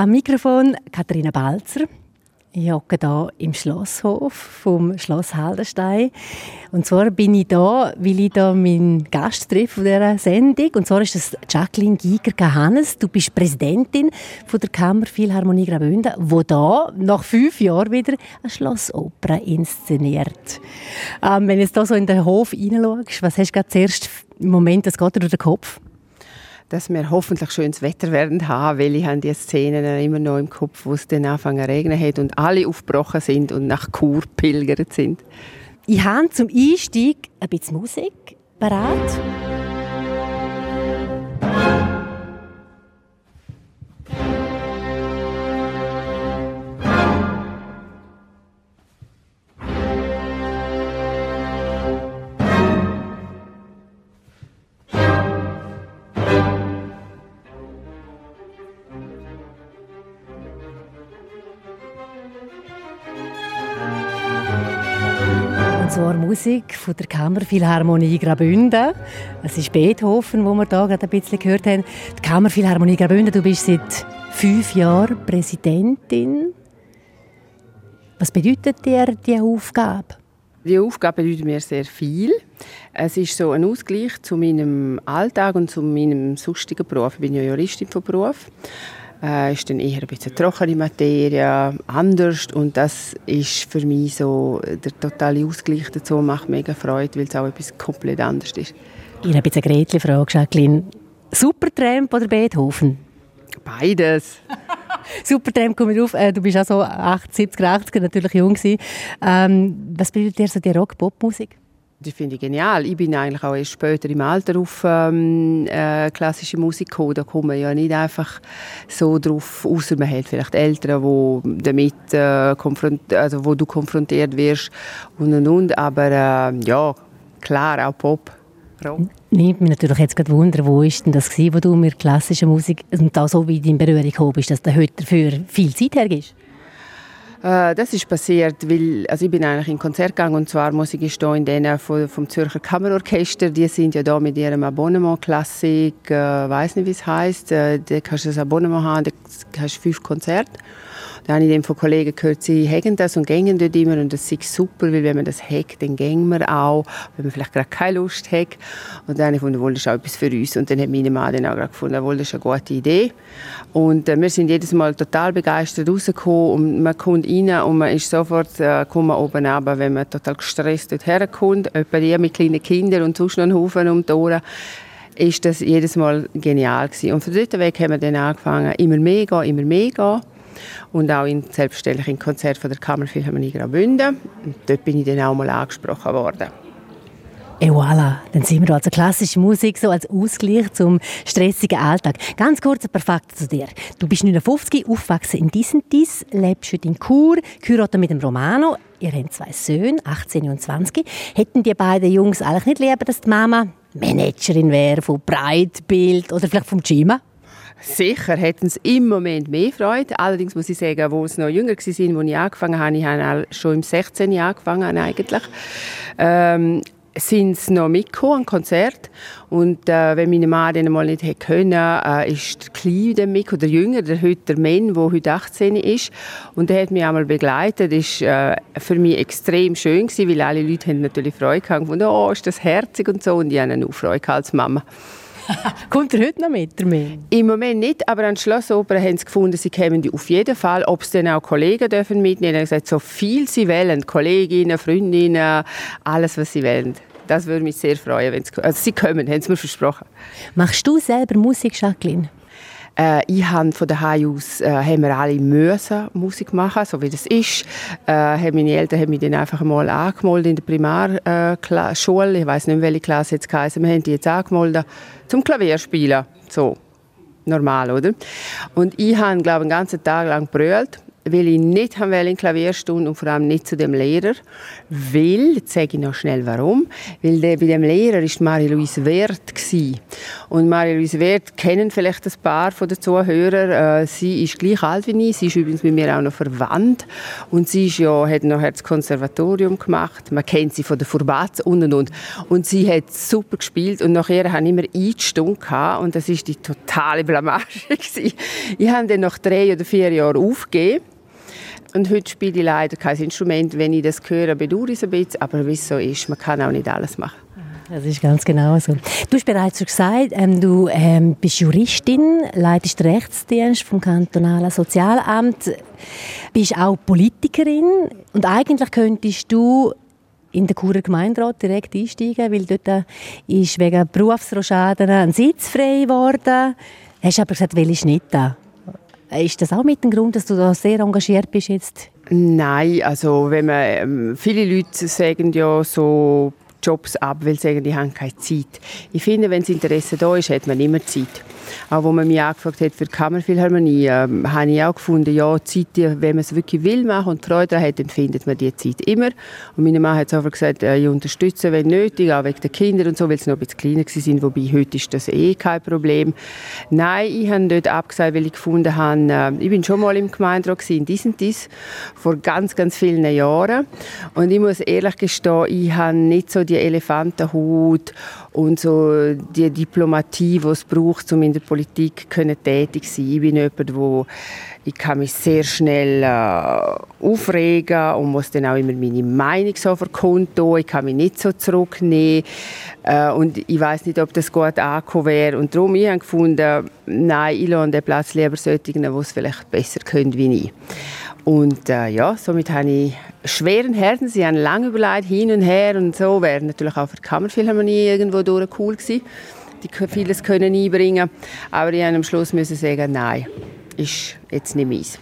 Am Mikrofon Katharina Balzer. Ich hocke hier im Schlosshof vom Schloss Haldenstein. Und zwar bin ich da, weil ich da meinen Gast treffe dieser Sendung. Und zwar ist das Jacqueline Giger-Hannes. Du bist Präsidentin von der Kammerphilharmonie Graubünden, wo da nach fünf Jahren wieder eine Schlossoper inszeniert. Ähm, wenn du jetzt da so in den Hof hineinschaust, was hast du gerade zuerst im Moment, das geht dir durch den Kopf? Dass wir hoffentlich schönes Wetter werden haben, weil ich habe die Szenen immer noch im Kopf, wo es dann anfangen zu regnen hat und alle aufgebrochen sind und nach Chur pilgert sind. Ich habe zum Einstieg ein bisschen Musik parat. Musik von der Kammerphilharmonie Graubünden. Es ist Beethoven, wo wir da gerade ein bisschen gehört haben. Die Kammerphilharmonie Graubünden, du bist seit fünf Jahren Präsidentin. Was bedeutet dir diese Aufgabe? Die Aufgabe bedeutet mir sehr viel. Es ist so ein Ausgleich zu meinem Alltag und zu meinem sonstigen Beruf. Ich bin ja Juristin von Beruf äh, ist dann eher ein bisschen trockene Materie, anders und das ist für mich so der totale Ausgleich dazu, macht mega Freude, weil es auch etwas komplett anders ist. Ich habe jetzt eine Gretchen-Frage, Jacqueline. Supertramp oder Beethoven? Beides. Supertramp kommt auf. Äh, du bist auch so 80, 70, 80 natürlich jung Ähm, was bedeutet dir so die Rock-Pop-Musik? Die finde ich genial. Ich bin eigentlich auch erst später im Alter auf ähm, äh, klassische Musik gekommen. Da kommt man ja nicht einfach so drauf, außer man hat vielleicht Eltern, wo damit äh, konfront also wo du konfrontiert wirst und und und. Aber äh, ja, klar, auch Pop. Nimmt mich natürlich jetzt gerade Wunder, wo ist denn das gewesen, wo du mit klassischer Musik und da so wie in Berührung gekommen bist, dass du heute dafür viel Zeit hergibst? Äh, das ist passiert, weil also ich bin eigentlich in Konzert gegangen und zwar muss ich gestehen, in denen vom, vom Zürcher Kammerorchester, die sind ja da mit ihrem Abonnement Klassik, äh, weiß nicht wie es heißt, äh, da kannst du das Abonnement haben, da hast du fünf Konzerte dann habe ich dann von Kollegen gehört, sie haben das und gehen dort immer und das ist super, weil wenn man das hat, dann gehen wir auch, wenn man vielleicht gerade keine Lust hat. Und dann habe ich gefunden, das ist auch etwas für uns. Und dann hat meine Mann dann auch gerade gefunden, das ist eine gute Idee. Und äh, wir sind jedes Mal total begeistert rausgekommen und man kommt rein und man ist sofort äh, kommt oben runter, wenn man total gestresst dort herkommt. Etwa die mit kleinen Kindern und sonst noch einen Haufen um die Ohren ist das jedes Mal genial gewesen. Und von dort weg haben wir dann angefangen, immer mehr gehen, immer mehr gehen und auch in, selbstverständlich im Konzert von der Kammerphilharmonie Graubünden. Und dort bin ich dann auch mal angesprochen worden. Et voilà, dann sind wir also klassische Musik so als Ausgleich zum stressigen Alltag. Ganz kurz ein paar Fakten zu dir. Du bist 59, aufgewachsen in Disentis, lebst heute in Chur, heiratet mit dem Romano. Ihr habt zwei Söhne, 18 und 20. Hätten die beiden Jungs eigentlich nicht lieber, dass die Mama Managerin wäre von Breitbild oder vielleicht vom Gym? Sicher hätten sie im Moment mehr Freude. Allerdings muss ich sagen, wo sie noch jünger waren, als ich angefangen habe, ich habe schon im 16. Jahr angefangen eigentlich, ähm, sind sie noch mitgekommen, ein Konzert. Und äh, wenn meine Mann dann mal nicht hätte können, äh, ist der Kleine mit, oder der Jünger, der heute der Mann, der heute 18 ist. Und der hat mich einmal begleitet. Das war äh, für mich extrem schön, gewesen, weil alle Leute haben natürlich Freude gehabt und oh, ist das herzig und so. Und ich hatte auch Freude als Mama. Kommt er heute noch mit, der Im Moment nicht, aber an Schlossoper haben sie gefunden, sie kämen auf jeden Fall. Ob sie dann auch Kollegen dürfen mitnehmen, haben gesagt, so viel sie wollen, Kolleginnen, Freundinnen, alles, was sie wollen. Das würde mich sehr freuen, wenn sie, also sie kommen, haben sie mir versprochen. Machst du selber Musik, Jacqueline? Äh, ich habe von daheim aus äh, haben wir alle müssen Musik machen, so wie das ist. Äh, meine Eltern haben mich dann einfach mal angemeldet in der Primarschule. Äh, ich weiß nicht, welche Klasse jetzt geheißen. Wir haben die jetzt angemeldet zum Klavierspielen. So normal, oder? Und ich habe, glaube ich, einen ganzen Tag lang brüllt weil ich nicht in Klavierstunde und vor allem nicht zu dem Lehrer, weil, jetzt sage ich noch schnell warum, weil der, bei dem Lehrer ist Marie-Louise Wert gewesen. und Marie-Louise Wert kennen vielleicht ein paar von den Zuhörern. Äh, sie ist gleich alt wie ich, sie ist übrigens mit mir auch noch verwandt. Und sie ist ja, hat noch das Konservatorium gemacht, man kennt sie von der Furbatz und und und. Und sie hat super gespielt und nachher habe ich immer eine Stunde und das ist die totale Blamage Ich habe dann nach drei oder vier Jahren aufgegeben und heute spiele ich leider kein Instrument. Wenn ich das höre, bedauere ich es ein bisschen, aber wie es so ist, man kann auch nicht alles machen. Das ist ganz genau so. Du hast bereits gesagt, ähm, du ähm, bist Juristin, leitest den Rechtsdienst vom kantonalen Sozialamt, bist auch Politikerin und eigentlich könntest du in den Churer Gemeinderat direkt einsteigen, weil dort ist wegen Berufsroschaden ein Sitz frei geworden. Hast aber gesagt, willst nicht da. Ist das auch mit dem Grund, dass du da sehr engagiert bist jetzt? Nein, also wenn man, ähm, viele Leute sagen ja so Jobs ab, weil sie sagen, die haben keine Zeit. Ich finde, wenn das Interesse da ist, hat man immer Zeit. Auch wo man mich angefragt hat für die Kammerphilharmonie, äh, habe ich auch gefunden, ja, Zeit, wenn man es wirklich will machen und Freude daran hat, dann findet man die Zeit immer. Und meine Mann hat einfach gesagt, äh, ich unterstütze, wenn nötig, auch wegen der Kinder und so, weil sie noch ein bisschen kleiner sind, wobei heute ist das eh kein Problem. Nein, ich habe dort abgesagt, weil ich gefunden habe, äh, ich bin schon mal im Gemeinderat in diesem dies vor ganz, ganz vielen Jahren. Und ich muss ehrlich gestehen, ich habe nicht so die Elefantenhut und so die Diplomatie, die es braucht, um in der Politik können tätig zu sein. Ich bin jemand, wo ich kann mich sehr schnell äh, aufregen und muss dann auch immer meine Meinung so verkundtun. Ich kann mich nicht so zurücknehmen äh, und ich weiß nicht, ob das gut angekommen wäre. Und darum habe ich gefunden, nein, ich lasse den Platz lieber solchen, die es vielleicht besser können wie ich. Und äh, ja, somit habe ich schweren Herzens, sie haben lange überlegt, hin und her und so, wäre natürlich auch für die Kammerphilharmonie irgendwo durch cool gewesen, die vieles können einbringen, aber ich musste am Schluss müssen sagen, nein, ist jetzt nicht meins.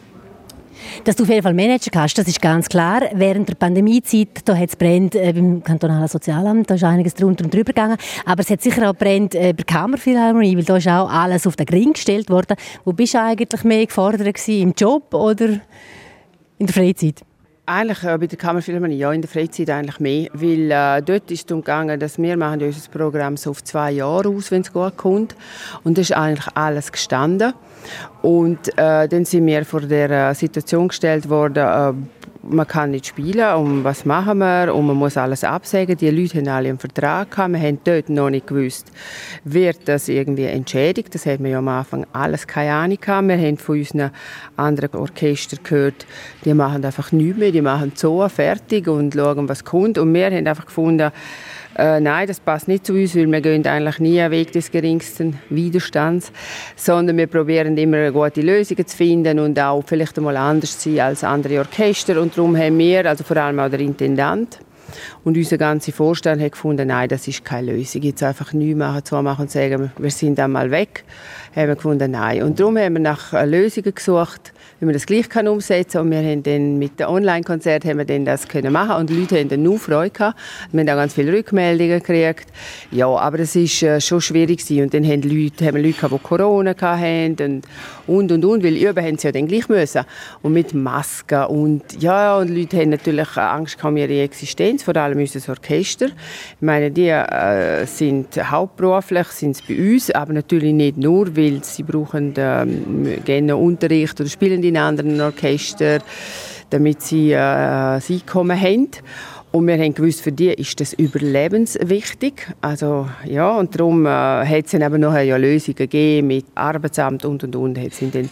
Dass du auf jeden Fall Manager hast, das ist ganz klar. Während der Pandemiezeit, da hat es brennt äh, beim kantonalen Sozialamt, da ist einiges drunter und drüber gegangen. Aber es hat sicher auch brennt äh, bei der Kammerphilharmonie, weil da ist auch alles auf den Ring gestellt worden. Wo bist du eigentlich mehr gefordert gewesen, im Job oder in der Freizeit? Eigentlich äh, bei der Kammerphilharmonie, ja, in der Freizeit eigentlich mehr, weil äh, dort ist es darum gegangen, dass wir machen unser Programm so auf zwei Jahre aus, wenn es gut kommt. Und das ist eigentlich alles gestanden. Und äh, dann sind wir vor der äh, Situation gestellt worden, äh, man kann nicht spielen und was machen wir und man muss alles absagen. Die Leute haben alle einen Vertrag gehabt, wir haben dort noch nicht gewusst, wird das irgendwie entschädigt. Das hat man ja am Anfang alles keine Ahnung gehabt. Wir haben von unseren anderen Orchestern gehört, die machen einfach nichts mehr, die machen so fertig und schauen, was kommt. Und wir haben einfach gefunden, äh, nein, das passt nicht zu uns, weil wir gehen eigentlich nie einen Weg des geringsten Widerstands, sondern wir probieren immer gute Lösungen zu finden und auch vielleicht einmal anders zu sein als andere Orchester. Und darum haben wir, also vor allem auch der Intendant, und unser ganzer Vorstand hat gefunden, nein, das ist keine Lösung. Jetzt einfach nichts machen, zwei machen und sagen, wir sind dann mal weg. Haben wir gefunden, nein. Und darum haben wir nach Lösungen gesucht, wie man das gleich kann umsetzen kann. Und wir haben dann mit dem Online-Konzert haben wir dann das können machen und die Leute haben dann nur Freude gehabt. Wir haben auch ganz viele Rückmeldungen gekriegt. Ja, aber es ist äh, schon schwierig gewesen. Und dann haben, Leute, haben Leute gehabt, die Corona hatten und, und, und, und, weil üben haben sie ja dann gleich müssen. Und mit Masken und, ja, und Leute haben natürlich Angst um ihre Existenz, vor allem unser Orchester. Ich meine, die äh, sind hauptberuflich, sind bei uns, aber natürlich nicht nur, weil sie brauchen ähm, gerne Unterricht oder spielen in anderen Orchestern, damit sie äh, ein Einkommen haben. Und wir haben gewusst, für die ist das überlebenswichtig. Also, ja, und darum äh, hat es dann eben noch ja Lösungen gegeben mit Arbeitsamt und und und. Jetzt sind dann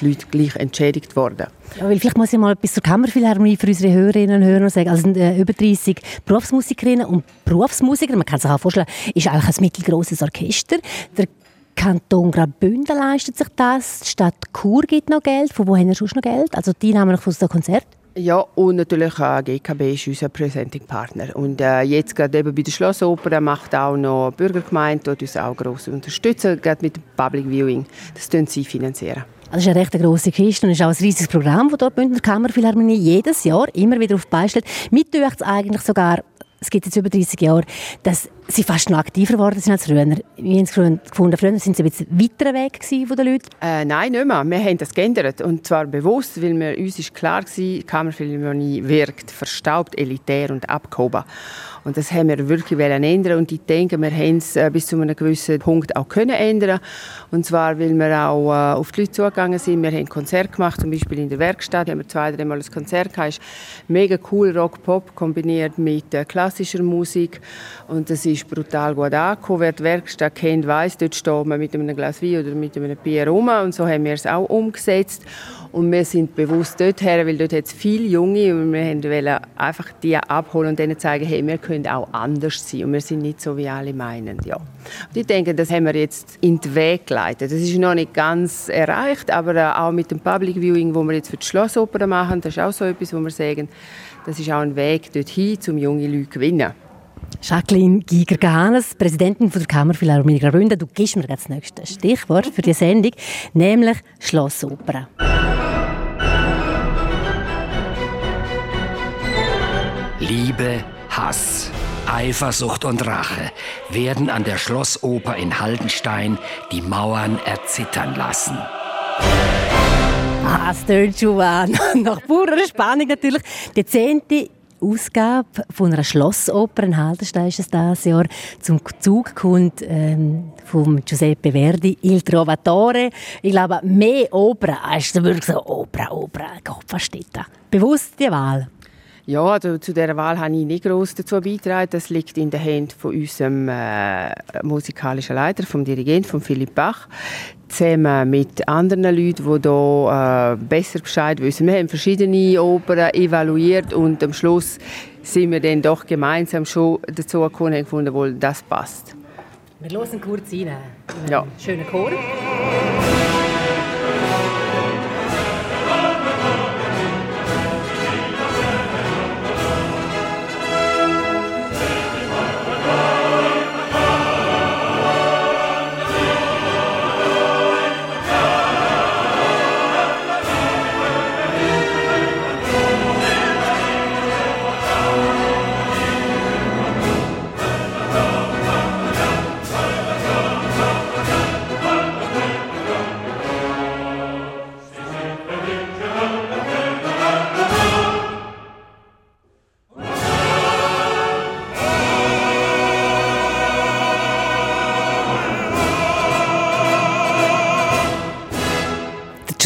die Leute gleich entschädigt worden. Ja, weil vielleicht muss ich mal etwas zur Kammerphilharmonie für unsere Hörerinnen und Hörer sagen. Also äh, über 30 Berufsmusikerinnen und Berufsmusiker, man kann sich auch vorstellen, ist eigentlich ein mittelgroßes Orchester. Der Kanton Graubünden leistet sich das. Die Stadt Chur gibt noch Geld. Von wo haben wir sonst noch Geld? Also die nehmen von dem Konzert? Ja, und natürlich äh, GKB ist unser Presenting Partner. Und äh, jetzt gerade eben bei der Schlossoper macht auch noch die Bürgergemeinde, dort uns auch gross unterstützen, gerade mit dem Public Viewing. Das tun sie finanzieren. Das ist eine recht grosse Kiste und ist auch ein riesiges Programm, das dort die Bündner Kammerphilharmonie jedes Jahr immer wieder auf die Beine stellt. Mir es eigentlich sogar es gibt jetzt über 30 Jahre, dass sie fast noch aktiver geworden sind als früher. Wir haben gefunden, früher sind sie ein bisschen weiter weg von den Leuten. Äh, nein, nicht mehr. Wir haben das geändert. Und zwar bewusst, weil wir, uns ist klar war, Kammerphilharmonie wirkt verstaubt, elitär und abgehoben. Und das haben wir wirklich ändern und ich denke, wir haben es äh, bis zu einem gewissen Punkt auch können ändern. Und zwar, weil wir auch äh, auf die Leute zugegangen sind. Wir haben Konzert gemacht, zum Beispiel in der Werkstatt. Haben wir zwei, dreimal ein Konzert gehabt. Es mega cool, Rock-Pop kombiniert mit äh, klassischer Musik. Und das ist brutal gut angekommen. Wer die Werkstatt kennt, weiß, dort steht man mit einem Glas Wein oder mit einem Bier rum. Und so haben wir es auch umgesetzt. Und wir sind bewusst dort her, weil dort hat es viele Junge und wir wollten einfach die abholen und denen zeigen, hey, wir können auch anders sein und wir sind nicht so, wie alle meinen. Ja. Und ich denke, das haben wir jetzt in den Weg geleitet. Das ist noch nicht ganz erreicht, aber äh, auch mit dem Public Viewing, wo wir jetzt für die Schlossoper machen, das ist auch so etwas, wo wir sagen, das ist auch ein Weg dorthin, um junge Leute zu gewinnen. Jacqueline Giger-Gahanes, Präsidentin der Kammerphilharmonie Graubünden, du gibst mir das nächste Stichwort für die Sendung, nämlich Schlossoper. Liebe, Hass, Eifersucht und Rache werden an der Schlossoper in Haldenstein die Mauern erzittern lassen. Schon an. Nach purer Spannung natürlich. Die zehnte Ausgabe von einer Schlossoper in Haldenstein ist es dieses Jahr. Zum Zug kommt ähm, von Giuseppe Verdi «Il Trovatore». Ich glaube, mehr Opera als wirklich so Opera, Opera. Gott, was steht da? Bewusst die Wahl? Ja, also zu dieser Wahl habe ich nicht groß dazu beigetragen. Das liegt in den Händen von unserem äh, musikalischen Leiter, vom Dirigent, von Philipp Bach, zusammen mit anderen Leuten, die hier äh, besser Bescheid wissen. Wir haben verschiedene Opern evaluiert und am Schluss sind wir dann doch gemeinsam schon dazu gekommen und gefunden, wo das passt. Wir hören kurz rein. Ja. Schönen Chor.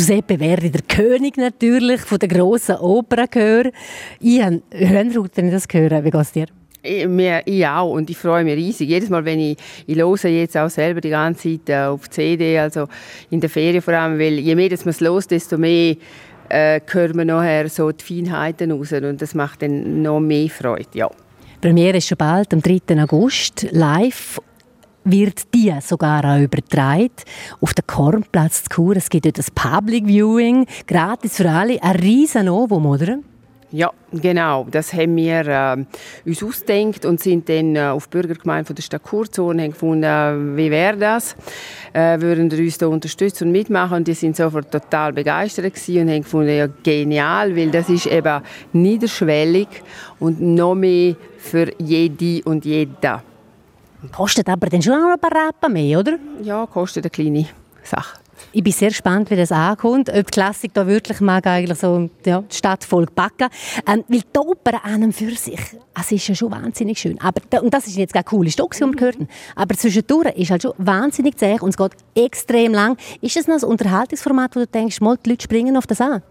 Giuseppe Verdi, der König natürlich von der grossen Opernchör. Ich habe ich das höre. Wie geht es dir? Ich, ich auch und ich freue mich riesig. Jedes Mal, wenn ich, ich höre jetzt auch selber die ganze Zeit äh, auf CD, also in der Ferien vor allem, weil je mehr man es los, desto mehr äh, hören wir nachher so die Feinheiten raus und das macht dann noch mehr Freude, ja. Premiere ist schon bald, am 3. August, live wird die sogar auch übertragen auf den Kornplatz zu Chur. Es gibt dort ein Public Viewing, gratis für alle, ein riesen Novum, oder? Ja, genau. Das haben wir äh, uns ausgedacht und sind dann äh, auf die Bürgergemeinde von der Stadt Chur zu und haben gefunden, äh, wie wäre das? Äh, würden wir uns da unterstützen und mitmachen? Und die sind sofort total begeistert und haben gefunden, ja, genial, weil das ist eben niederschwellig und noch mehr für jede und jeder. Kostet aber dann schon noch ein paar Rappen mehr, oder? Ja, kostet eine kleine Sache. Ich bin sehr gespannt, wie das ankommt. Ob die Klassik da wirklich mag eigentlich so ja, die Stadt voll packen. Ähm, weil die Oper an und für sich, es ist ja schon wahnsinnig schön. Aber, und das ist jetzt gar coole Stück, die wir gehört. Aber zwischendurch ist halt schon wahnsinnig zäh und es geht extrem lang. Ist es noch ein Unterhaltungsformat, wo du denkst, mal, die Leute springen auf das an?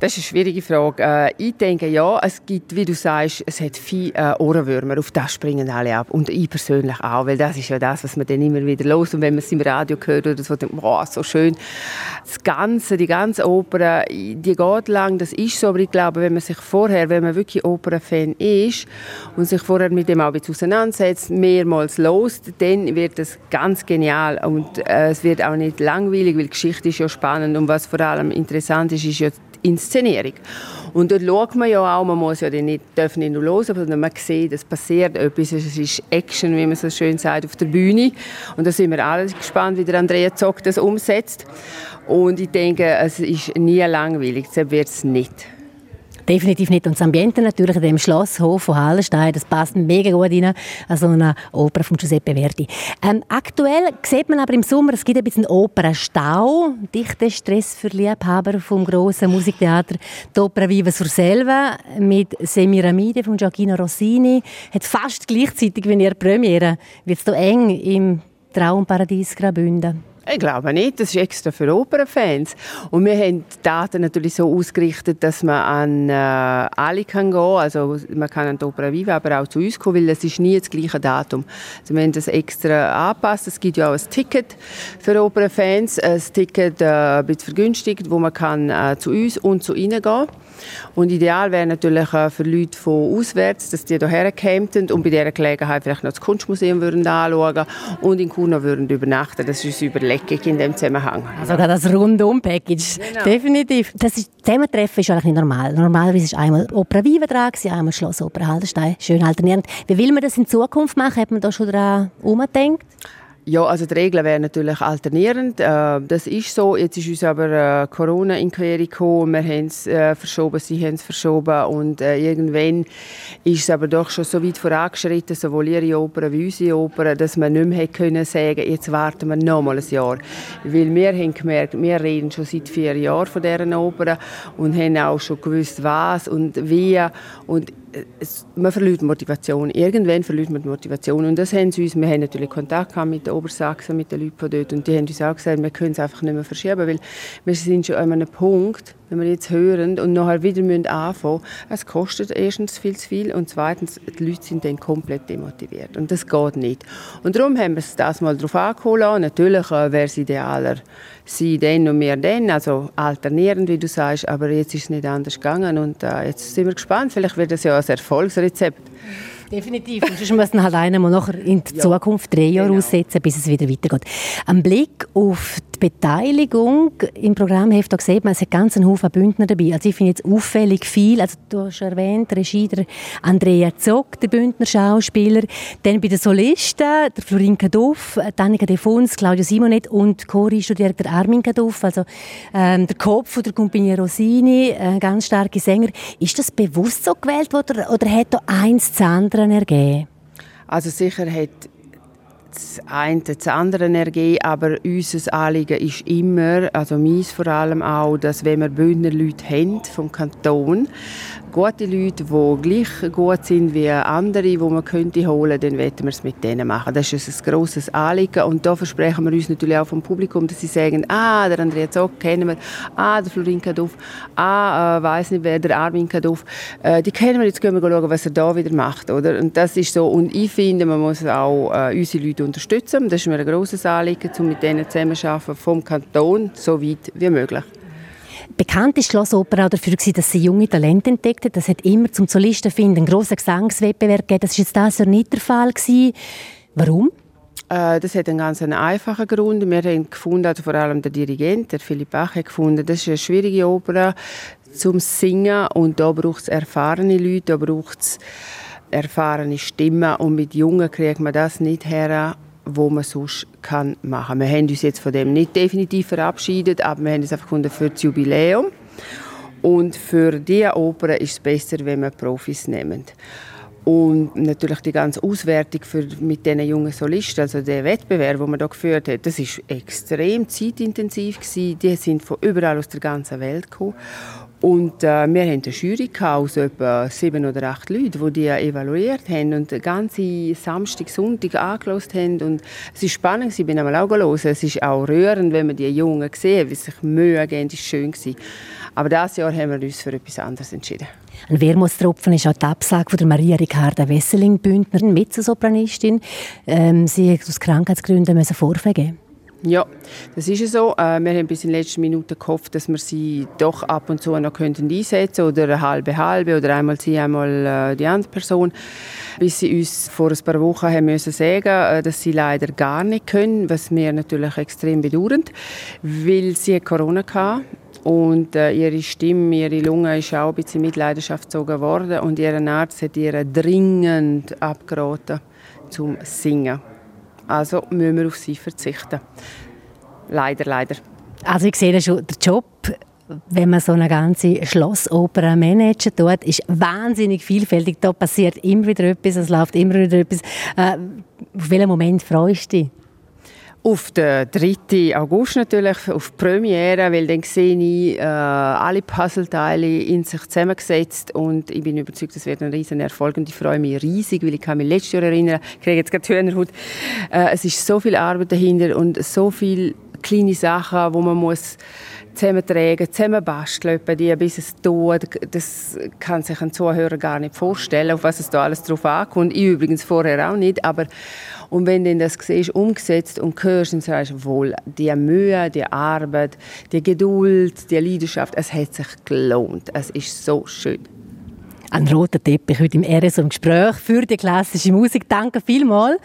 Das ist eine schwierige Frage. Äh, ich denke, ja, es gibt, wie du sagst, es hat viele äh, Ohrenwürmer, auf das springen alle ab. Und ich persönlich auch, weil das ist ja das, was man dann immer wieder los Und wenn man es im Radio hört oder so, denkt man, oh, so schön. Das Ganze, die ganze Oper, die geht lang, das ist so. Aber ich glaube, wenn man sich vorher, wenn man wirklich Opernfan ist und sich vorher mit dem auch ein auseinandersetzt, mehrmals los, dann wird es ganz genial. Und äh, es wird auch nicht langweilig, weil die Geschichte ist ja spannend. Und was vor allem interessant ist, ist ja Inszenierung. Und dort schaut man ja auch, man muss ja nicht, darf nicht nur hören, sondern man sieht, es passiert etwas, es ist Action, wie man so schön sagt, auf der Bühne. Und da sind wir alle gespannt, wie der Andrea Zock das umsetzt. Und ich denke, es ist nie langweilig, das wird es nicht. Definitiv nicht. Und das Ambiente natürlich in dem Schlosshof von Hallenstein, das passt mega gut rein an so eine Oper von Giuseppe Verdi. Ähm, aktuell sieht man aber im Sommer, es gibt ein bisschen Opernstau, dichter Stress für Liebhaber vom grossen Musiktheater die Opera Viva sur Selva mit Semiramide von Gioacchino Rossini hat fast gleichzeitig wie ihre Premiere wird es eng im Traumparadies Graubünden. Ich glaube nicht. Das ist extra für Opernfans. Und wir haben die Daten natürlich so ausgerichtet, dass man an äh, alle kann gehen Also man kann an die Opera Viva, aber auch zu uns kommen, weil es ist nie das gleiche Datum. Also wir haben das extra angepasst. Es gibt ja auch ein Ticket für Opernfans. Ein Ticket äh, ein bisschen vergünstigt, wo man kann äh, zu uns und zu ihnen gehen kann. Und ideal wäre natürlich äh, für Leute von auswärts, dass die hierher kämen und bei dieser Gelegenheit vielleicht noch das Kunstmuseum würden anschauen und in Kuno würden übernachten. Das ist unsere Überlegung in dem Zusammenhang. Also das Rundum-Package, genau. definitiv. Das ist, Thementreffen ist eigentlich nicht normal. Normalerweise ist einmal Opera Viva dran, einmal Schloss Opera Haldenstein, schön alternierend. Wie will man das in Zukunft machen? Hat man da schon daran umgedacht? Ja, also die Regeln wären natürlich alternierend. Äh, das ist so. Jetzt ist uns aber äh, Corona in Quere gekommen. Wir haben es äh, verschoben, sie haben es verschoben. Und irgendwann ist es aber doch schon so weit vorangeschritten, sowohl ihre Oper wie unsere Oper, dass man nicht mehr können sagen jetzt warten wir noch mal ein Jahr. Weil wir haben gemerkt, wir reden schon seit vier Jahren von dieser Oper und haben auch schon gewusst, was und wie. Und es, man verliert Motivation. Irgendwann verliert man die Motivation. Und das haben sie uns, wir haben natürlich Kontakt mit den Obersachsen, mit den Leuten von dort. Und die haben uns auch gesagt, wir können es einfach nicht mehr verschieben, weil wir sind schon an einem Punkt, wenn wir jetzt hören und nachher wieder müssen anfangen es kostet erstens viel zu viel und zweitens, die Leute sind dann komplett demotiviert. Und das geht nicht. Und darum haben wir es das mal darauf angeholt. Natürlich äh, wäre es idealer, sie dann und wir dann, also alternierend, wie du sagst, aber jetzt ist es nicht anders gegangen und äh, jetzt sind wir gespannt, vielleicht wird das ja ein Erfolgsrezept. Definitiv. Und sonst müssen halt einer mal nachher in die ja. Zukunft drei Jahre genau. aussetzen, bis es wieder weitergeht. Ein Blick auf die Beteiligung im Programmheft, da sieht man, es hat ganz einen Haufen Bündner dabei. Also ich finde jetzt auffällig viel, also du hast erwähnt, Regie der Andrea Zock, der Bündner Schauspieler, dann bei den Solisten, der Florin Kaduff, Danica Defons, Claudio Simonet und Chori studiert der Armin Kaduff, also ähm, der Kopf der Compagnia Rosini, äh, ganz starke Sänger. Ist das bewusst so gewählt worden oder hat da eins zu anderen ergeben? Also sicher hat das eine das andere ergeben, aber unser Anliegen ist immer, also meins vor allem auch, dass wenn wir Bündner Leute haben vom Kanton, gute Leute, die gleich gut sind wie andere, die man könnte holen, dann werden wir es mit denen machen. Das ist ein grosses Anliegen und da versprechen wir uns natürlich auch vom Publikum, dass sie sagen, ah, der Andrea Zock kennen wir, ah, der Florin Kaduff, ah, äh, weiß nicht wer, der Armin Kaduff, äh, die kennen wir, jetzt gehen wir schauen, was er da wieder macht, oder? Und das ist so, und ich finde, man muss auch äh, unsere Leute unterstützen, das ist mir ein grosses Anliegen, um mit denen zusammenzuarbeiten, vom Kanton so weit wie möglich. Bekannt ist Schlossoper auch dafür, dass sie junge Talente entdeckt hat. Das hat immer zum Solistenfinden einen grossen Gesangswettbewerb gegeben. Das war jetzt das Jahr nicht der Fall. Gewesen. Warum? Äh, das hat einen ganz einfachen Grund. Wir haben gefunden, also vor allem der Dirigent, der Philipp Bach, hat gefunden, das ist eine schwierige Oper zum Singen und da braucht es erfahrene Leute, da braucht es erfahrene Stimmen und mit Jungen kriegt man das nicht her wo man sonst kann machen. Wir haben uns jetzt von dem nicht definitiv verabschiedet, aber wir haben es einfach für das Jubiläum. Und für diese Oper ist es besser, wenn wir Profis nehmen. Und natürlich die ganze Auswertung für, mit diesen jungen Solisten, also der Wettbewerb, den man hier geführt hat, das war extrem zeitintensiv gewesen. Die sind von überall aus der ganzen Welt gekommen. Und äh, wir hatten eine Jury aus etwa sieben oder acht Leuten, die die evaluiert haben und den ganzen Samstag, Sonntag angeschaut haben. Und es war spannend, ich bin einmal auch hören. Es ist auch rührend, wenn man die Jungen sieht, wie sie sich Mühe geben, das war schön. Aber dieses Jahr haben wir uns für etwas anderes entschieden. Ein Wermutstropfen ist auch die Absage von Maria Ricarda Wesseling, Bündnerin, Mezzosopranistin. Ähm, sie musste aus Krankheitsgründen vorfegen. Ja, das ist so. Äh, wir haben bis in den letzten Minuten gehofft, dass wir sie doch ab und zu noch könnten einsetzen oder eine halbe halbe oder einmal sie, einmal äh, die andere Person. Bis sie uns vor ein paar Wochen haben müssen sagen, äh, dass sie leider gar nicht können, was wir natürlich extrem bedauern, weil sie Corona hatte und ihre Stimme, ihre Lunge ist auch ein bisschen in Mitleidenschaft gezogen worden und ihr Arzt hat ihr dringend abgeraten zum Singen. Also müssen wir auf sie verzichten. Leider, leider. Also ich sehe schon, der Job wenn man so eine ganze Schlossoper managen tut, ist wahnsinnig vielfältig. Da passiert immer wieder etwas, es läuft immer wieder etwas. Äh, auf welchen Moment freust du dich? Auf den 3. August natürlich, auf die Premiere, weil dann sehe ich äh, alle Puzzleteile in sich zusammengesetzt und ich bin überzeugt, es wird ein riesen Erfolg und ich freue mich riesig, weil ich kann mich letztes Jahr erinnern, ich kriege jetzt gerade Hühnerhaut, äh, es ist so viel Arbeit dahinter und so viele kleine Sachen, wo man muss zusammentragen, zusammenbasteln, die, bis es tut. Das kann sich ein Zuhörer gar nicht vorstellen, auf was es da alles drauf ankommt. Ich übrigens vorher auch nicht, aber und wenn du das siehst, umgesetzt und hörst, dann sagst du, wohl, die Mühe, die Arbeit, die Geduld, die Leidenschaft, es hat sich gelohnt. Es ist so schön. Ein roter Teppich heute im RSO im Gespräch für die klassische Musik. Danke vielmals.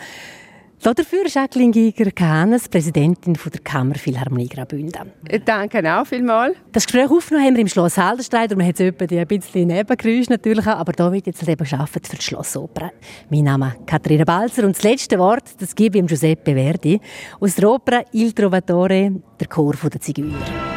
Dafür ist Jacqueline Giger-Kahnes, Präsidentin der Kammerphilharmonie Graubünden. Danke auch vielmals. Das Gespräch aufgenommen haben wir im Schloss Haldenstein. Man hat es ein bisschen Nebengeräusche natürlich aber da wird jetzt eben arbeiten für die Schlossoper. Mein Name ist Katharina Balzer und das letzte Wort, das gebe ich Giuseppe Verdi aus der Opera Il Trovatore, der Chor der Zigeuner.